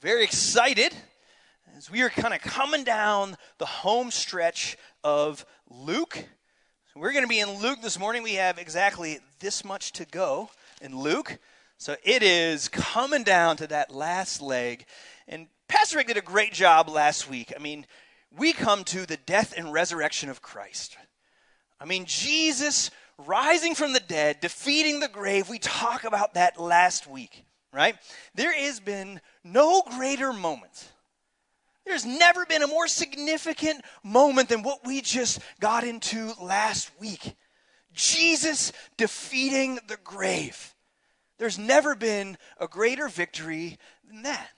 very excited as we are kind of coming down the home stretch of Luke. So we're going to be in Luke this morning. We have exactly this much to go in Luke. So it is coming down to that last leg. And Pastor Rick did a great job last week. I mean, we come to the death and resurrection of Christ. I mean, Jesus rising from the dead, defeating the grave. We talk about that last week right? There has been no greater moment. There's never been a more significant moment than what we just got into last week. Jesus defeating the grave. There's never been a greater victory than that.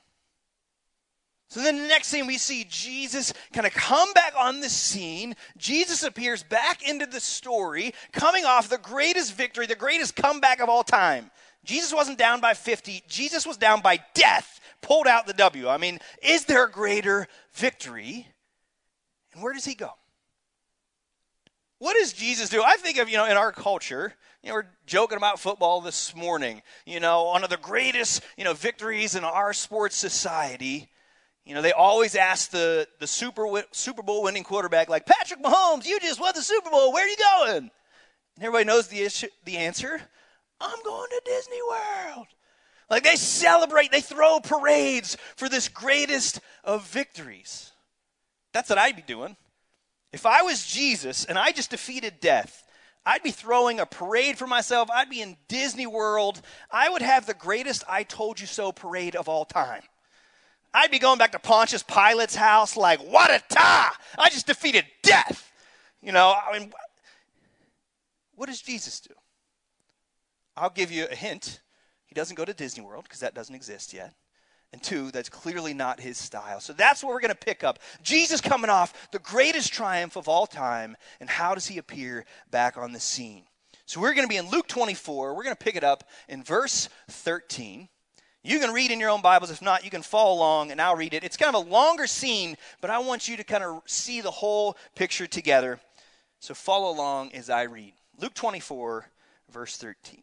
So then the next thing we see Jesus kind of come back on the scene. Jesus appears back into the story, coming off the greatest victory, the greatest comeback of all time. Jesus wasn't down by 50, Jesus was down by death, pulled out the W. I mean, is there a greater victory? And where does he go? What does Jesus do? I think of, you know, in our culture, you know, we're joking about football this morning. You know, one of the greatest, you know, victories in our sports society. You know, they always ask the, the Super, Super Bowl winning quarterback, like, Patrick Mahomes, you just won the Super Bowl. Where are you going? And everybody knows the, issue, the answer. I'm going to Disney World. Like they celebrate, they throw parades for this greatest of victories. That's what I'd be doing. If I was Jesus and I just defeated death, I'd be throwing a parade for myself. I'd be in Disney World. I would have the greatest I told you so parade of all time. I'd be going back to Pontius Pilate's house like, what a ta! I just defeated death. You know, I mean, what does Jesus do? I'll give you a hint. He doesn't go to Disney World because that doesn't exist yet. And two, that's clearly not his style. So that's what we're going to pick up. Jesus coming off the greatest triumph of all time. And how does he appear back on the scene? So we're going to be in Luke 24. We're going to pick it up in verse 13. You can read in your own Bibles. If not, you can follow along and I'll read it. It's kind of a longer scene, but I want you to kind of see the whole picture together. So follow along as I read. Luke 24, verse 13.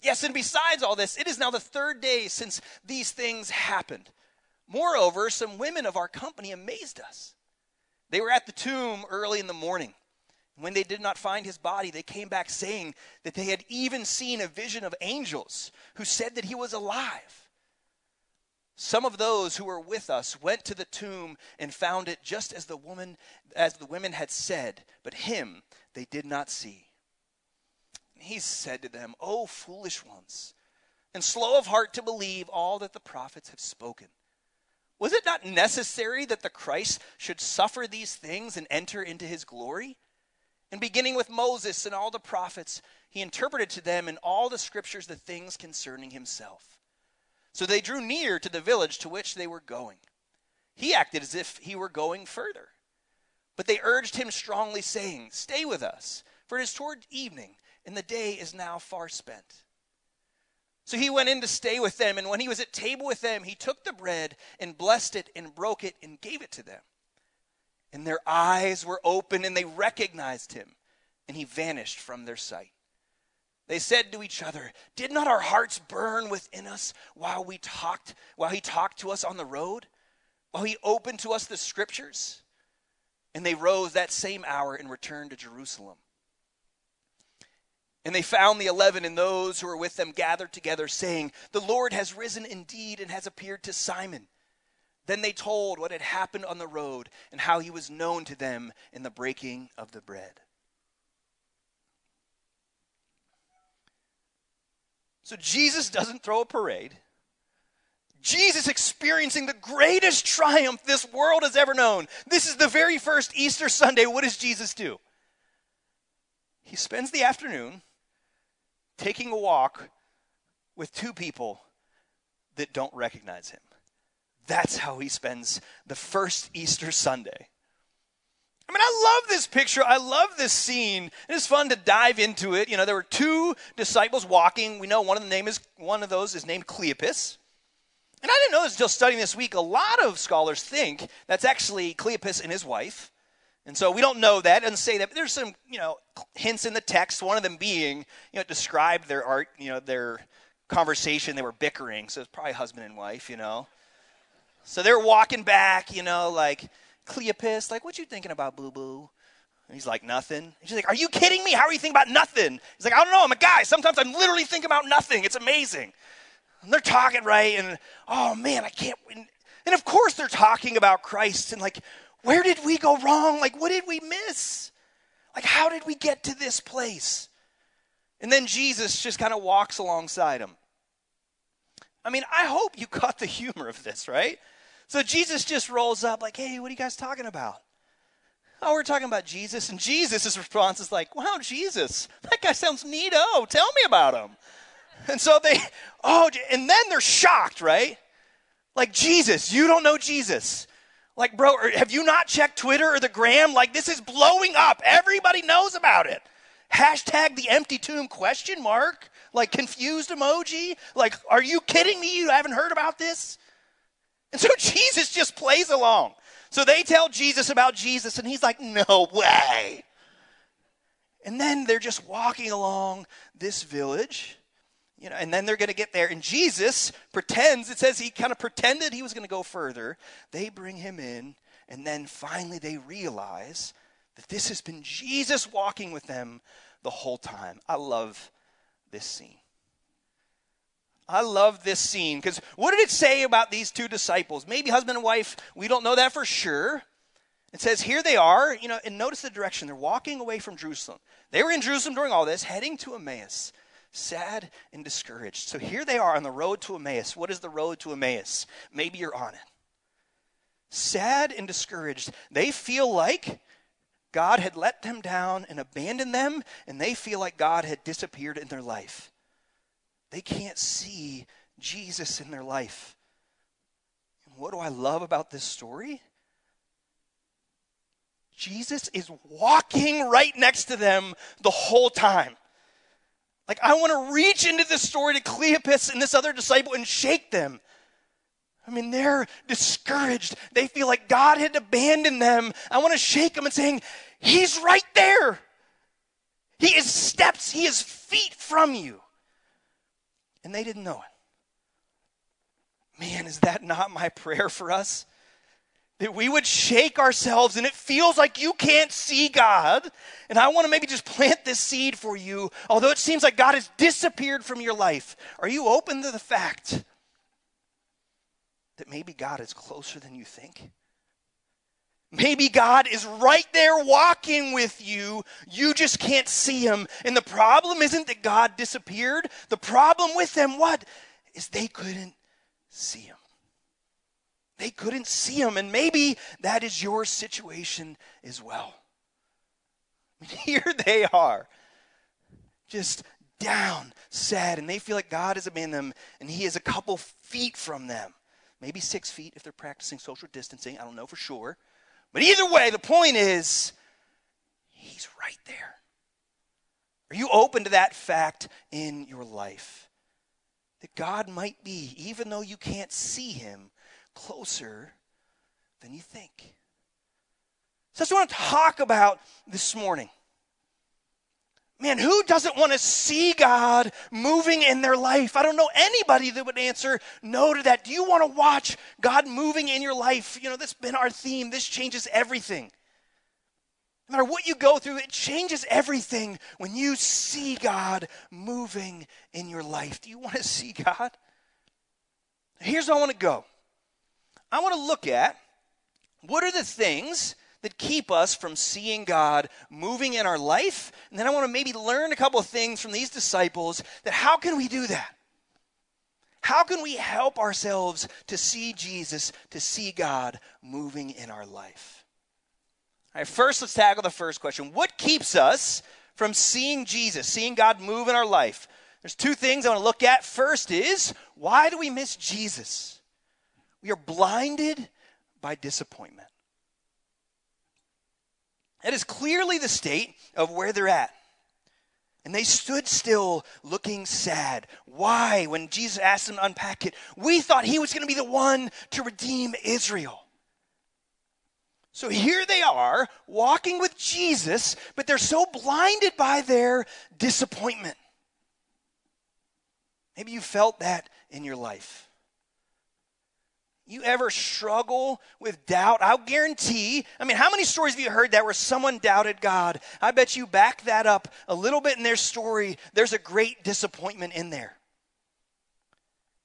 Yes, and besides all this, it is now the third day since these things happened. Moreover, some women of our company amazed us. They were at the tomb early in the morning. When they did not find his body, they came back saying that they had even seen a vision of angels who said that he was alive. Some of those who were with us went to the tomb and found it just as the woman as the women had said, but him they did not see he said to them, O foolish ones, and slow of heart to believe all that the prophets have spoken. Was it not necessary that the Christ should suffer these things and enter into his glory? And beginning with Moses and all the prophets, he interpreted to them in all the scriptures the things concerning himself. So they drew near to the village to which they were going. He acted as if he were going further. But they urged him strongly, saying, Stay with us, for it is toward evening and the day is now far spent. So he went in to stay with them, and when he was at table with them, he took the bread and blessed it and broke it and gave it to them. And their eyes were open and they recognized him, and he vanished from their sight. They said to each other, Did not our hearts burn within us while we talked, while he talked to us on the road? While he opened to us the scriptures? And they rose that same hour and returned to Jerusalem. And they found the eleven and those who were with them gathered together, saying, The Lord has risen indeed and has appeared to Simon. Then they told what had happened on the road and how he was known to them in the breaking of the bread. So Jesus doesn't throw a parade. Jesus experiencing the greatest triumph this world has ever known. This is the very first Easter Sunday. What does Jesus do? He spends the afternoon taking a walk with two people that don't recognize him. That's how he spends the first Easter Sunday. I mean, I love this picture. I love this scene. It's fun to dive into it. You know, there were two disciples walking. We know one of the name is one of those is named Cleopas. And I didn't know this until studying this week. A lot of scholars think that's actually Cleopas and his wife. And so we don't know that. and say that. But there's some, you know, hints in the text. One of them being, you know, described their art, you know, their conversation. They were bickering, so it's probably husband and wife, you know. So they're walking back, you know, like Cleopas, like, what you thinking about, boo boo? he's like, nothing. she's like, are you kidding me? How are you thinking about nothing? He's like, I don't know. I'm a guy. Sometimes I'm literally thinking about nothing. It's amazing. And they're talking right, and oh man, I can't. win. And of course, they're talking about Christ and like where did we go wrong? Like, what did we miss? Like, how did we get to this place? And then Jesus just kind of walks alongside him. I mean, I hope you caught the humor of this, right? So Jesus just rolls up, like, hey, what are you guys talking about? Oh, we're talking about Jesus. And Jesus' response is like, wow, Jesus, that guy sounds neato. Tell me about him. And so they, oh, and then they're shocked, right? Like, Jesus, you don't know Jesus. Like, bro, have you not checked Twitter or the gram? Like, this is blowing up. Everybody knows about it. Hashtag the empty tomb question mark. Like, confused emoji. Like, are you kidding me? You haven't heard about this? And so Jesus just plays along. So they tell Jesus about Jesus, and he's like, no way. And then they're just walking along this village you know, and then they're going to get there. And Jesus pretends, it says he kind of pretended he was going to go further. They bring him in, and then finally they realize that this has been Jesus walking with them the whole time. I love this scene. I love this scene because what did it say about these two disciples? Maybe husband and wife, we don't know that for sure. It says, here they are, you know, and notice the direction. They're walking away from Jerusalem. They were in Jerusalem during all this, heading to Emmaus sad and discouraged. So here they are on the road to Emmaus. What is the road to Emmaus? Maybe you're on it. Sad and discouraged. They feel like God had let them down and abandoned them, and they feel like God had disappeared in their life. They can't see Jesus in their life. And what do I love about this story? Jesus is walking right next to them the whole time. Like, I want to reach into this story to Cleopas and this other disciple and shake them. I mean, they're discouraged. They feel like God had abandoned them. I want to shake them and saying, He's right there. He is steps, He is feet from you. And they didn't know it. Man, is that not my prayer for us? That we would shake ourselves and it feels like you can't see God. And I want to maybe just plant this seed for you. Although it seems like God has disappeared from your life, are you open to the fact that maybe God is closer than you think? Maybe God is right there walking with you. You just can't see him. And the problem isn't that God disappeared. The problem with them, what? Is they couldn't see him. They couldn't see him. And maybe that is your situation as well. Here they are, just down, sad, and they feel like God has abandoned them and he is a couple feet from them. Maybe six feet if they're practicing social distancing. I don't know for sure. But either way, the point is, he's right there. Are you open to that fact in your life? That God might be, even though you can't see him, closer than you think. So that's what I want to talk about this morning. Man, who doesn't want to see God moving in their life? I don't know anybody that would answer no to that. Do you want to watch God moving in your life? You know, that's been our theme. This changes everything. No matter what you go through, it changes everything when you see God moving in your life. Do you want to see God? Here's where I want to go. I want to look at what are the things that keep us from seeing God moving in our life? And then I want to maybe learn a couple of things from these disciples that how can we do that? How can we help ourselves to see Jesus, to see God moving in our life? All right, first, let's tackle the first question. What keeps us from seeing Jesus, seeing God move in our life? There's two things I want to look at. First is, why do we miss Jesus? We are blinded by disappointment. That is clearly the state of where they're at. And they stood still looking sad. Why? When Jesus asked them to unpack it, we thought he was going to be the one to redeem Israel. So here they are walking with Jesus, but they're so blinded by their disappointment. Maybe you felt that in your life you ever struggle with doubt, I'll guarantee. I mean, how many stories have you heard that where someone doubted God? I bet you back that up a little bit in their story, there's a great disappointment in there.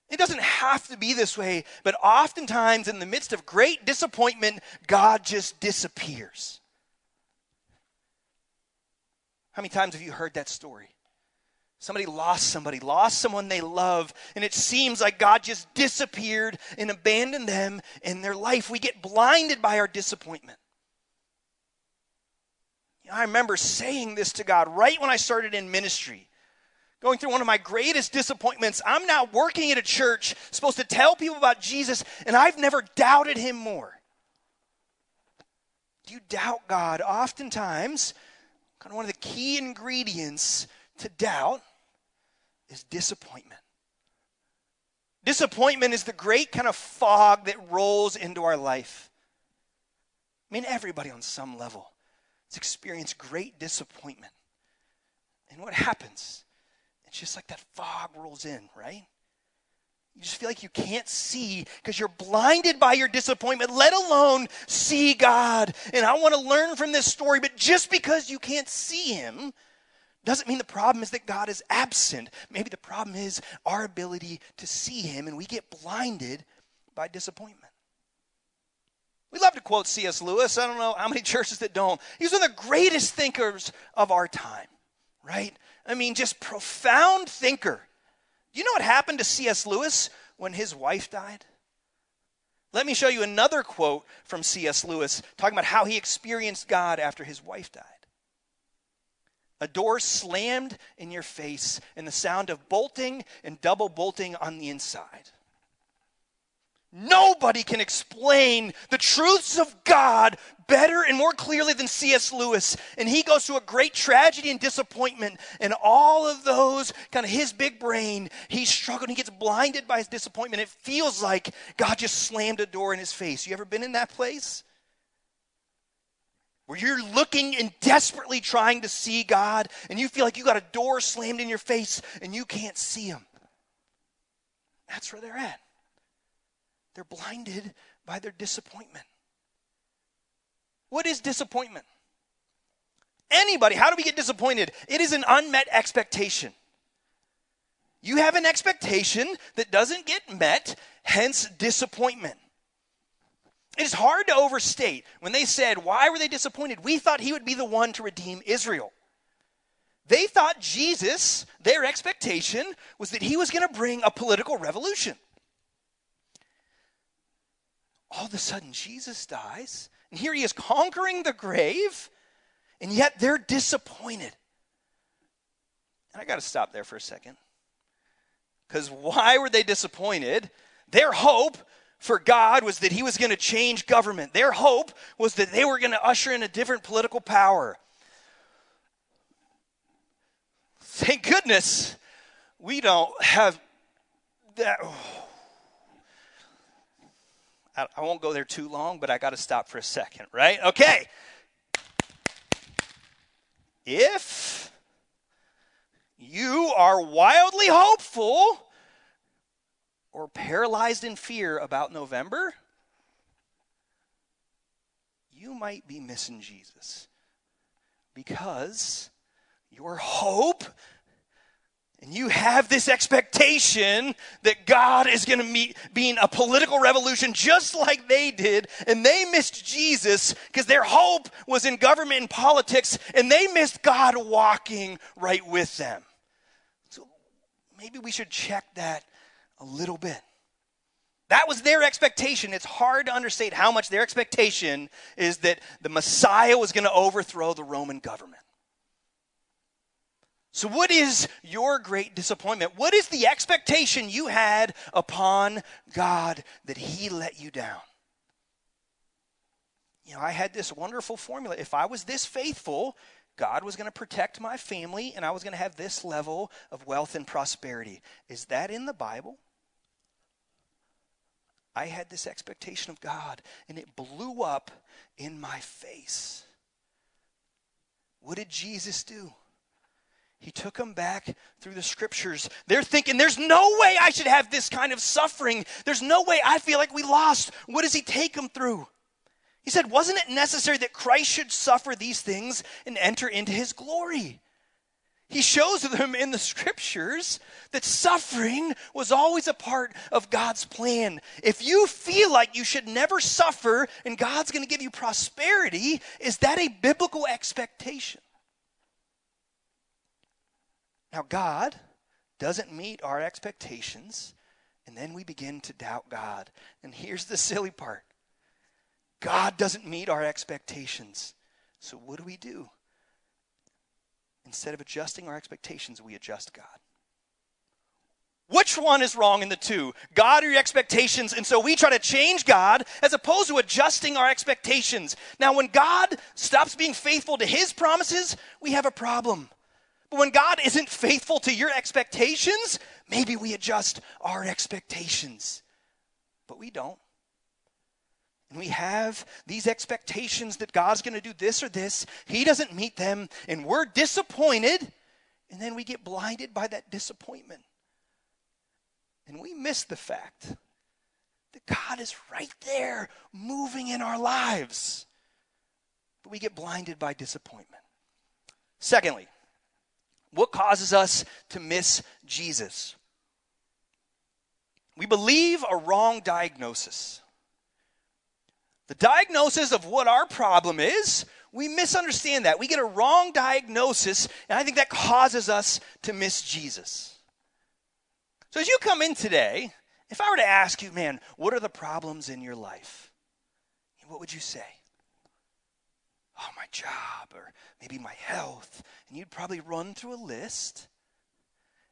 It doesn't have to be this way, but oftentimes in the midst of great disappointment, God just disappears. How many times have you heard that story? Somebody lost somebody, lost someone they love, and it seems like God just disappeared and abandoned them in their life. We get blinded by our disappointment. I remember saying this to God right when I started in ministry. Going through one of my greatest disappointments. I'm now working at a church, supposed to tell people about Jesus, and I've never doubted him more. Do you doubt God? Oftentimes, kind of one of the key ingredients to doubt is disappointment. Disappointment is the great kind of fog that rolls into our life. I mean, everybody on some level has experienced great disappointment. And what happens? It's just like that fog rolls in, right? You just feel like you can't see because you're blinded by your disappointment, let alone see God. And I want to learn from this story, but just because you can't see Him doesn't mean the problem is that God is absent. Maybe the problem is our ability to see Him, and we get blinded by disappointment. We love to quote C.S. Lewis. I don't know how many churches that don't. He's one of the greatest thinkers of our time, right? I mean, just profound thinker. You know what happened to C.S. Lewis when his wife died? Let me show you another quote from C.S. Lewis talking about how he experienced God after his wife died a door slammed in your face, and the sound of bolting and double bolting on the inside. Nobody can explain the truths of God better and more clearly than C.S. Lewis. And he goes through a great tragedy and disappointment, and all of those, kind of his big brain, he's struggling. He gets blinded by his disappointment. It feels like God just slammed a door in his face. You ever been in that place? Where you're looking and desperately trying to see God, and you feel like you got a door slammed in your face and you can't see Him. That's where they're at. They're blinded by their disappointment. What is disappointment? Anybody, how do we get disappointed? It is an unmet expectation. You have an expectation that doesn't get met, hence disappointment. It is hard to overstate when they said, Why were they disappointed? We thought he would be the one to redeem Israel. They thought Jesus, their expectation was that he was going to bring a political revolution. All of a sudden, Jesus dies, and here he is conquering the grave, and yet they're disappointed. And I got to stop there for a second. Because why were they disappointed? Their hope for God was that he was going to change government. Their hope was that they were going to usher in a different political power. Thank goodness we don't have that. I won't go there too long, but I got to stop for a second, right? Okay. If you are wildly hopeful or paralyzed in fear about November, you might be missing Jesus. Because your hope and you have this expectation that God is going to meet being a political revolution just like they did, and they missed Jesus because their hope was in government and politics, and they missed God walking right with them. So maybe we should check that a little bit. That was their expectation. It's hard to understate how much their expectation is that the Messiah was going to overthrow the Roman government. So, what is your great disappointment? What is the expectation you had upon God that He let you down? You know, I had this wonderful formula. If I was this faithful, God was going to protect my family and I was going to have this level of wealth and prosperity. Is that in the Bible? I had this expectation of God and it blew up in my face. What did Jesus do? He took them back through the scriptures. They're thinking, there's no way I should have this kind of suffering. There's no way I feel like we lost. What does he take them through? He said, Wasn't it necessary that Christ should suffer these things and enter into his glory? He shows them in the scriptures that suffering was always a part of God's plan. If you feel like you should never suffer and God's going to give you prosperity, is that a biblical expectation? Now, God doesn't meet our expectations, and then we begin to doubt God. And here's the silly part God doesn't meet our expectations. So, what do we do? Instead of adjusting our expectations, we adjust God. Which one is wrong in the two? God or your expectations? And so we try to change God as opposed to adjusting our expectations. Now, when God stops being faithful to his promises, we have a problem. But when God isn't faithful to your expectations, maybe we adjust our expectations. But we don't. And we have these expectations that God's going to do this or this. He doesn't meet them, and we're disappointed, and then we get blinded by that disappointment. And we miss the fact that God is right there moving in our lives. But we get blinded by disappointment. Secondly, what causes us to miss Jesus? We believe a wrong diagnosis. The diagnosis of what our problem is, we misunderstand that. We get a wrong diagnosis, and I think that causes us to miss Jesus. So as you come in today, if I were to ask you, man, what are the problems in your life? What would you say? Oh, my job, or maybe my health, and you'd probably run through a list.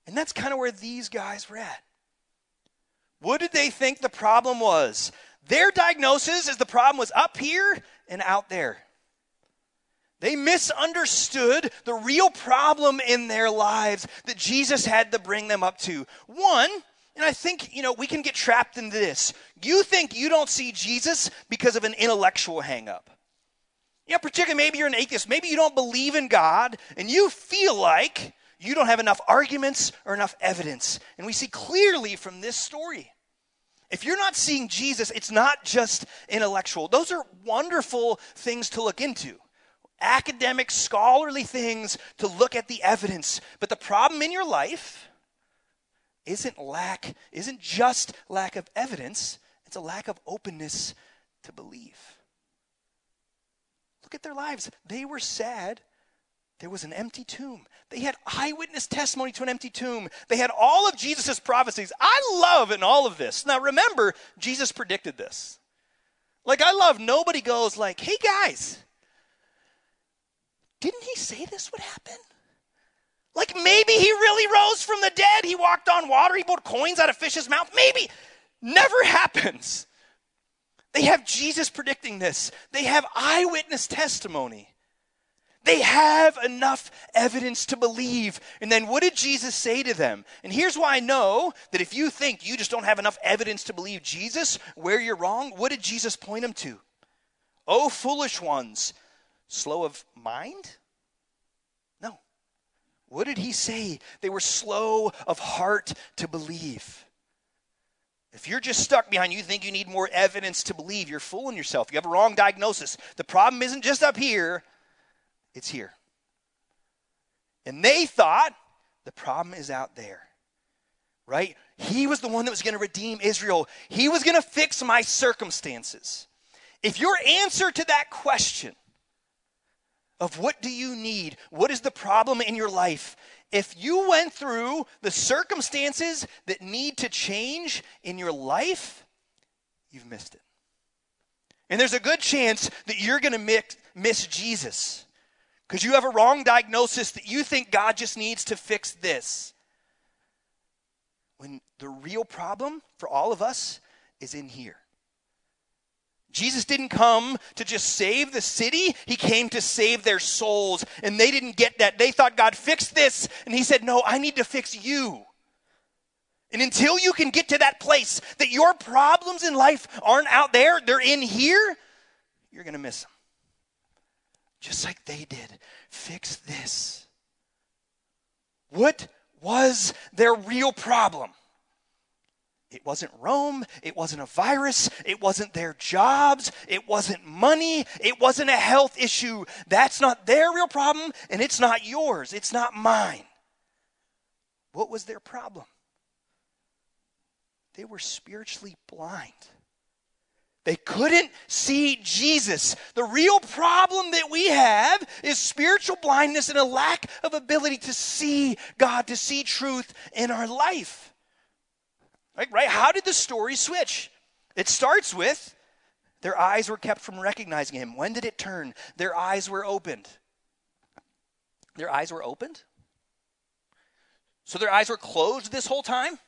And that's kind of where these guys were at. What did they think the problem was? Their diagnosis is the problem was up here and out there. They misunderstood the real problem in their lives that Jesus had to bring them up to. One, and I think, you know, we can get trapped in this. You think you don't see Jesus because of an intellectual hangup. Yeah, particularly maybe you're an atheist, maybe you don't believe in God, and you feel like you don't have enough arguments or enough evidence. And we see clearly from this story. If you're not seeing Jesus, it's not just intellectual. Those are wonderful things to look into. Academic, scholarly things to look at the evidence. But the problem in your life isn't lack, isn't just lack of evidence, it's a lack of openness to believe. Look at their lives. They were sad. There was an empty tomb. They had eyewitness testimony to an empty tomb. They had all of Jesus' prophecies. I love in all of this. Now remember, Jesus predicted this. Like I love nobody goes like, "Hey guys, didn't he say this would happen?" Like maybe he really rose from the dead. He walked on water. He pulled coins out of fish's mouth. Maybe. Never happens. They have Jesus predicting this, they have eyewitness testimony. They have enough evidence to believe. And then what did Jesus say to them? And here's why I know that if you think you just don't have enough evidence to believe Jesus, where you're wrong, what did Jesus point them to? Oh, foolish ones, slow of mind? No. What did he say? They were slow of heart to believe. If you're just stuck behind, you think you need more evidence to believe, you're fooling yourself. You have a wrong diagnosis. The problem isn't just up here, it's here. And they thought the problem is out there, right? He was the one that was going to redeem Israel, he was going to fix my circumstances. If your answer to that question of what do you need, what is the problem in your life, if you went through the circumstances that need to change in your life, you've missed it. And there's a good chance that you're going to miss Jesus because you have a wrong diagnosis that you think God just needs to fix this. When the real problem for all of us is in here. Jesus didn't come to just save the city, he came to save their souls. And they didn't get that. They thought God fixed this, and he said, No, I need to fix you. And until you can get to that place that your problems in life aren't out there, they're in here, you're going to miss them just like they did. Fix this. What was their real problem? It wasn't Rome. It wasn't a virus. It wasn't their jobs. It wasn't money. It wasn't a health issue. That's not their real problem, and it's not yours. It's not mine. What was their problem? They were spiritually blind. They couldn't see Jesus. The real problem that we have is spiritual blindness and a lack of ability to see God, to see truth in our life. Right? right? How did the story switch? It starts with their eyes were kept from recognizing him. When did it turn? Their eyes were opened. Their eyes were opened? So their eyes were closed this whole time?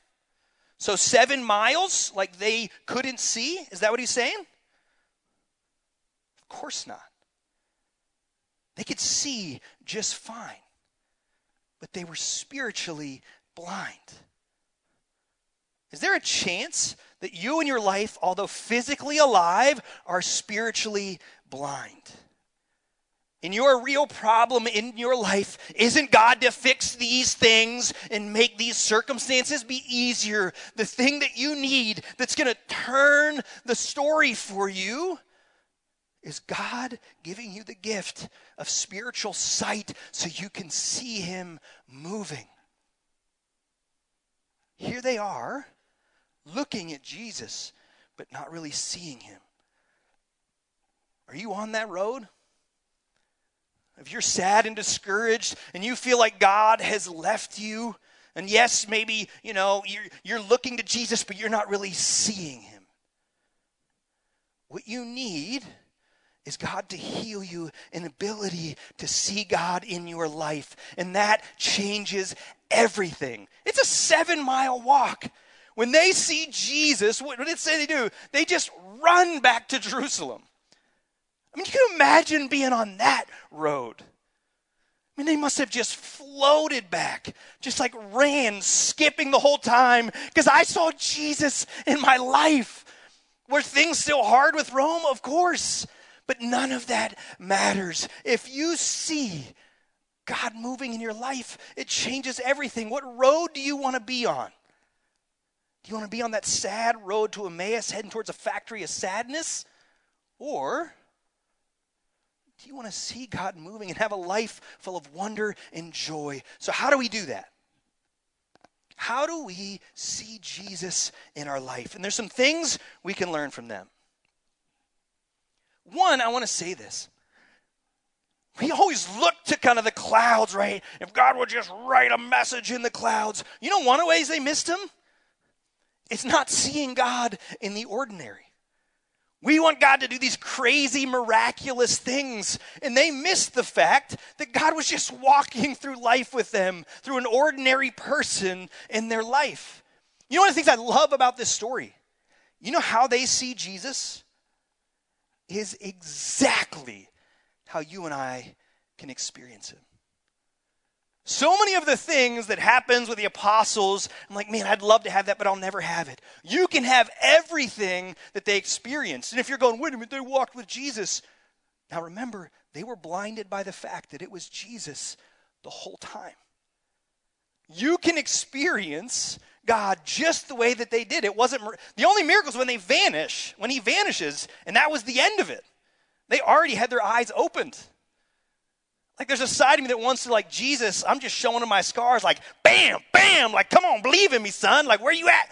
So, seven miles, like they couldn't see? Is that what he's saying? Of course not. They could see just fine, but they were spiritually blind. Is there a chance that you in your life, although physically alive, are spiritually blind? And your real problem in your life isn't God to fix these things and make these circumstances be easier. The thing that you need that's going to turn the story for you is God giving you the gift of spiritual sight so you can see Him moving. Here they are looking at Jesus, but not really seeing Him. Are you on that road? If you're sad and discouraged and you feel like God has left you, and yes, maybe, you know, you're, you're looking to Jesus, but you're not really seeing him. What you need is God to heal you an ability to see God in your life. And that changes everything. It's a seven mile walk. When they see Jesus, what did it say they do? They just run back to Jerusalem. I mean, you can imagine being on that road. I mean, they must have just floated back, just like ran, skipping the whole time, because I saw Jesus in my life. Were things still hard with Rome? Of course. But none of that matters. If you see God moving in your life, it changes everything. What road do you want to be on? Do you want to be on that sad road to Emmaus heading towards a factory of sadness? Or you want to see God moving and have a life full of wonder and joy? So, how do we do that? How do we see Jesus in our life? And there's some things we can learn from them. One, I want to say this. We always look to kind of the clouds, right? If God would just write a message in the clouds. You know, one of the ways they missed him? It's not seeing God in the ordinary. We want God to do these crazy, miraculous things. And they missed the fact that God was just walking through life with them, through an ordinary person in their life. You know one of the things I love about this story? You know how they see Jesus? Is exactly how you and I can experience him. So many of the things that happens with the apostles, I'm like, man, I'd love to have that, but I'll never have it. You can have everything that they experienced. And if you're going, wait a minute, they walked with Jesus. Now remember, they were blinded by the fact that it was Jesus the whole time. You can experience God just the way that they did. It wasn't the only miracles when they vanish, when he vanishes, and that was the end of it. They already had their eyes opened. Like there's a side of me that wants to like Jesus, I'm just showing him my scars, like bam, bam, like come on, believe in me, son. Like where you at?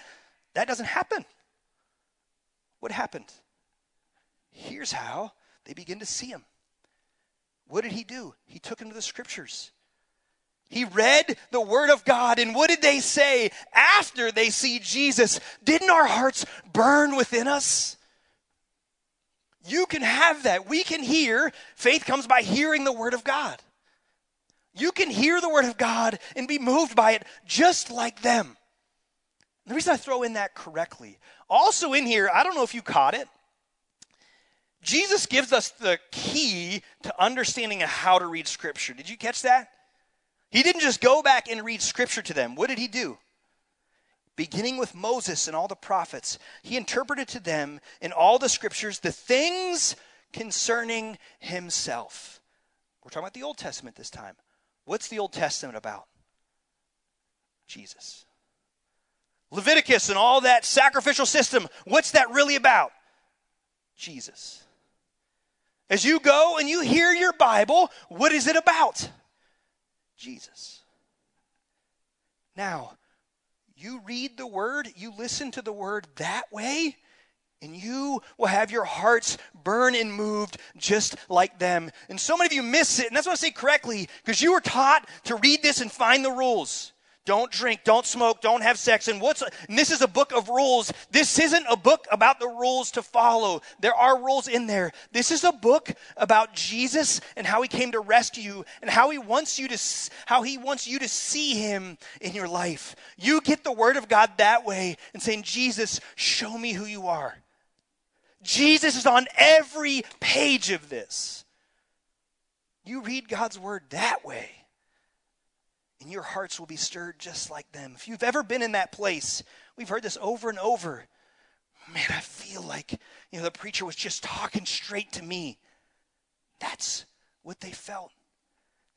That doesn't happen. What happened? Here's how they begin to see him. What did he do? He took him to the scriptures. He read the word of God, and what did they say after they see Jesus? Didn't our hearts burn within us? You can have that. We can hear. Faith comes by hearing the word of God. You can hear the word of God and be moved by it just like them. The reason I throw in that correctly, also in here, I don't know if you caught it. Jesus gives us the key to understanding how to read Scripture. Did you catch that? He didn't just go back and read Scripture to them. What did he do? Beginning with Moses and all the prophets, he interpreted to them in all the Scriptures the things concerning himself. We're talking about the Old Testament this time. What's the Old Testament about? Jesus. Leviticus and all that sacrificial system, what's that really about? Jesus. As you go and you hear your Bible, what is it about? Jesus. Now, you read the word, you listen to the word that way, and you will have your hearts burn and moved just like them. And so many of you miss it, and that's what I say correctly, because you were taught to read this and find the rules. Don't drink, don't smoke, don't have sex. And what's and this is a book of rules. This isn't a book about the rules to follow. There are rules in there. This is a book about Jesus and how he came to rescue you and how he wants you to how he wants you to see him in your life. You get the word of God that way and saying, "Jesus, show me who you are." Jesus is on every page of this. You read God's word that way and your hearts will be stirred just like them. If you've ever been in that place, we've heard this over and over. Man, I feel like, you know, the preacher was just talking straight to me. That's what they felt.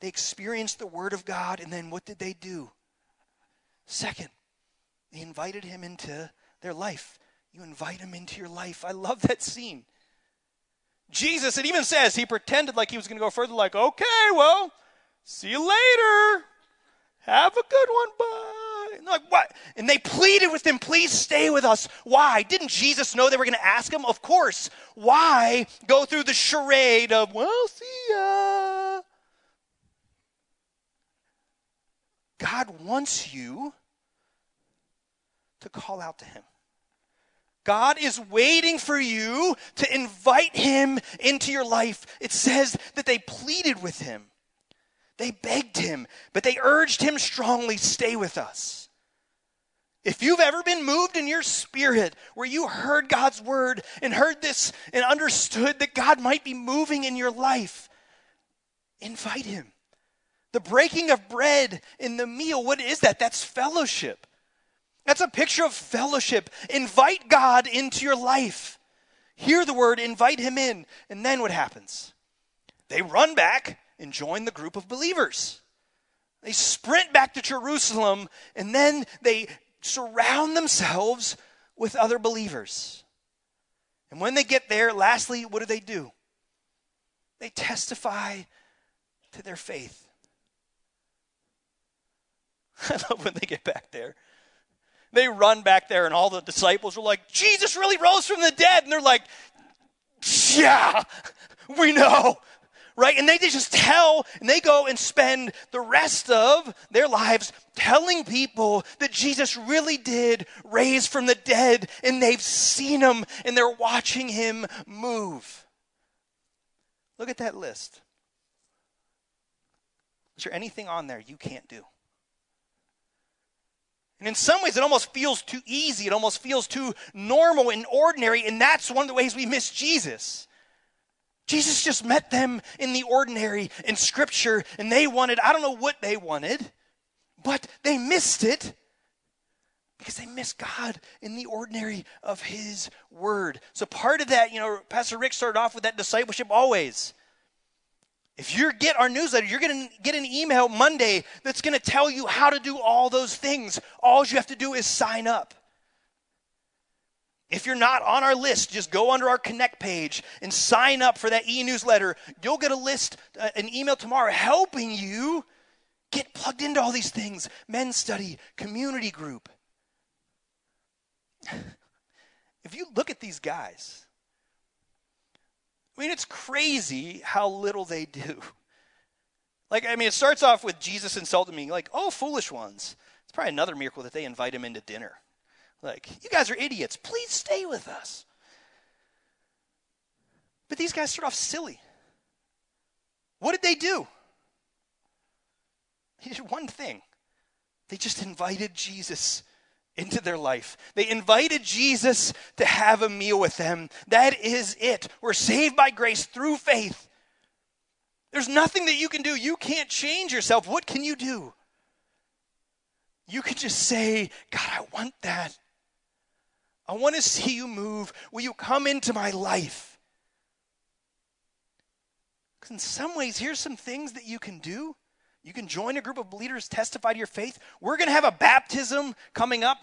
They experienced the word of God, and then what did they do? Second, they invited him into their life. You invite him into your life. I love that scene. Jesus, it even says he pretended like he was going to go further, like, okay, well, see you later. Have a good one, bye. And like, what? And they pleaded with him, please stay with us. Why? Didn't Jesus know they were going to ask him? Of course. Why go through the charade of, well, see ya? God wants you to call out to him. God is waiting for you to invite him into your life. It says that they pleaded with him. They begged him, but they urged him strongly stay with us. If you've ever been moved in your spirit where you heard God's word and heard this and understood that God might be moving in your life, invite him. The breaking of bread in the meal, what is that? That's fellowship. That's a picture of fellowship. Invite God into your life. Hear the word, invite him in. And then what happens? They run back and join the group of believers. They sprint back to Jerusalem and then they surround themselves with other believers. And when they get there, lastly, what do they do? They testify to their faith. I love when they get back there. They run back there, and all the disciples are like, Jesus really rose from the dead. And they're like, Yeah, we know right? And they just tell, and they go and spend the rest of their lives telling people that Jesus really did raise from the dead, and they've seen him, and they're watching him move. Look at that list. Is there anything on there you can't do? And in some ways, it almost feels too easy. It almost feels too normal and ordinary. And that's one of the ways we miss Jesus. Jesus just met them in the ordinary in Scripture, and they wanted, I don't know what they wanted, but they missed it because they missed God in the ordinary of His Word. So, part of that, you know, Pastor Rick started off with that discipleship always. If you get our newsletter, you're going to get an email Monday that's going to tell you how to do all those things. All you have to do is sign up. If you're not on our list, just go under our Connect page and sign up for that e newsletter. You'll get a list, uh, an email tomorrow helping you get plugged into all these things men's study, community group. if you look at these guys, I mean, it's crazy how little they do. Like, I mean, it starts off with Jesus insulting me, like, oh, foolish ones. It's probably another miracle that they invite him into dinner. Like, you guys are idiots. Please stay with us. But these guys start off silly. What did they do? They did one thing. They just invited Jesus into their life. They invited Jesus to have a meal with them. That is it. We're saved by grace through faith. There's nothing that you can do. You can't change yourself. What can you do? You can just say, God, I want that. I want to see you move. Will you come into my life? Because in some ways, here's some things that you can do. You can join a group of leaders, testify to your faith. We're going to have a baptism coming up.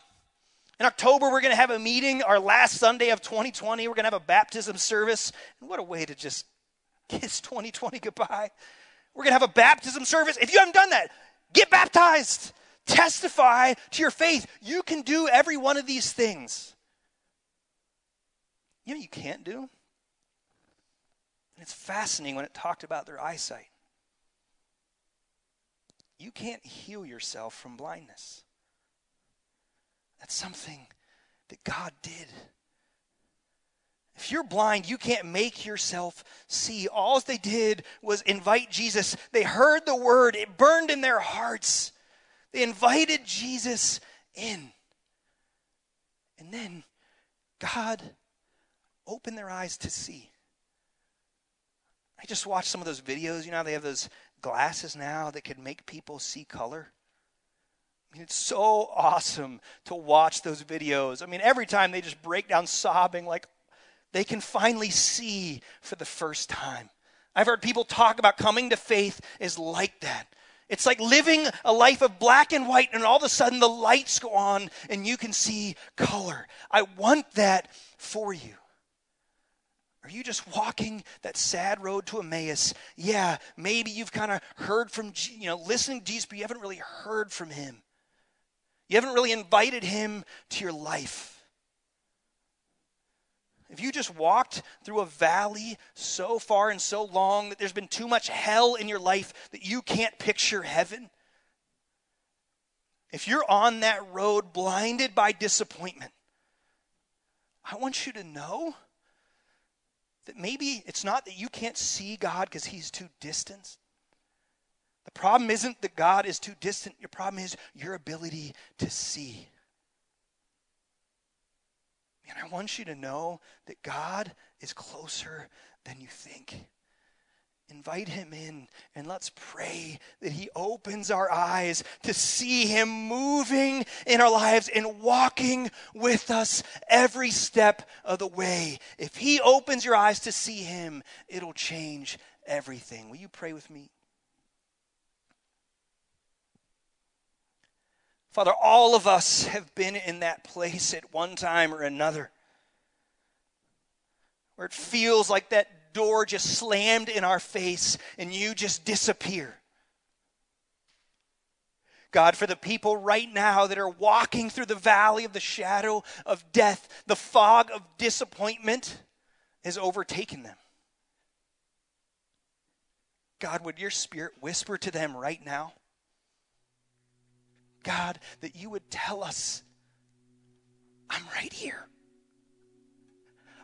In October, we're going to have a meeting, our last Sunday of 2020. We're going to have a baptism service. And what a way to just kiss 2020 goodbye. We're going to have a baptism service. If you haven't done that, get baptized. Testify to your faith. You can do every one of these things. You know you can't do? And it's fascinating when it talked about their eyesight. You can't heal yourself from blindness. That's something that God did. If you're blind, you can't make yourself see. All they did was invite Jesus. They heard the word, it burned in their hearts. They invited Jesus in. And then God opened their eyes to see. I just watched some of those videos. You know, they have those glasses now that could make people see color. I mean, it's so awesome to watch those videos. I mean, every time they just break down sobbing, like they can finally see for the first time. I've heard people talk about coming to faith is like that. It's like living a life of black and white, and all of a sudden the lights go on and you can see color. I want that for you. Are you just walking that sad road to Emmaus? Yeah, maybe you've kind of heard from, you know, listening to Jesus, but you haven't really heard from him. You haven't really invited him to your life. If you just walked through a valley so far and so long that there's been too much hell in your life that you can't picture heaven, if you're on that road blinded by disappointment, I want you to know that maybe it's not that you can't see God because he's too distant. The problem isn't that God is too distant, your problem is your ability to see. And I want you to know that God is closer than you think invite him in and let's pray that he opens our eyes to see him moving in our lives and walking with us every step of the way. If he opens your eyes to see him, it'll change everything. Will you pray with me? Father, all of us have been in that place at one time or another where it feels like door just slammed in our face and you just disappear. God, for the people right now that are walking through the valley of the shadow of death, the fog of disappointment has overtaken them. God, would your spirit whisper to them right now? God, that you would tell us, I'm right here.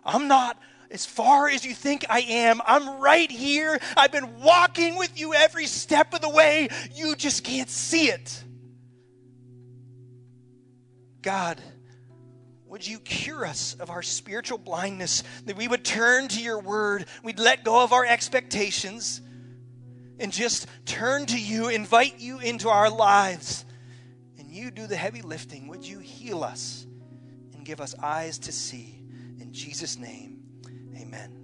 I'm not as far as you think I am. I'm right here. I've been walking with you every step of the way. You just can't see it. God, would you cure us of our spiritual blindness, that we would turn to your word, we'd let go of our expectations, and just turn to you, invite you into our lives, and you do the heavy lifting. Would you heal us and give us eyes to see? In Jesus' name. Amen.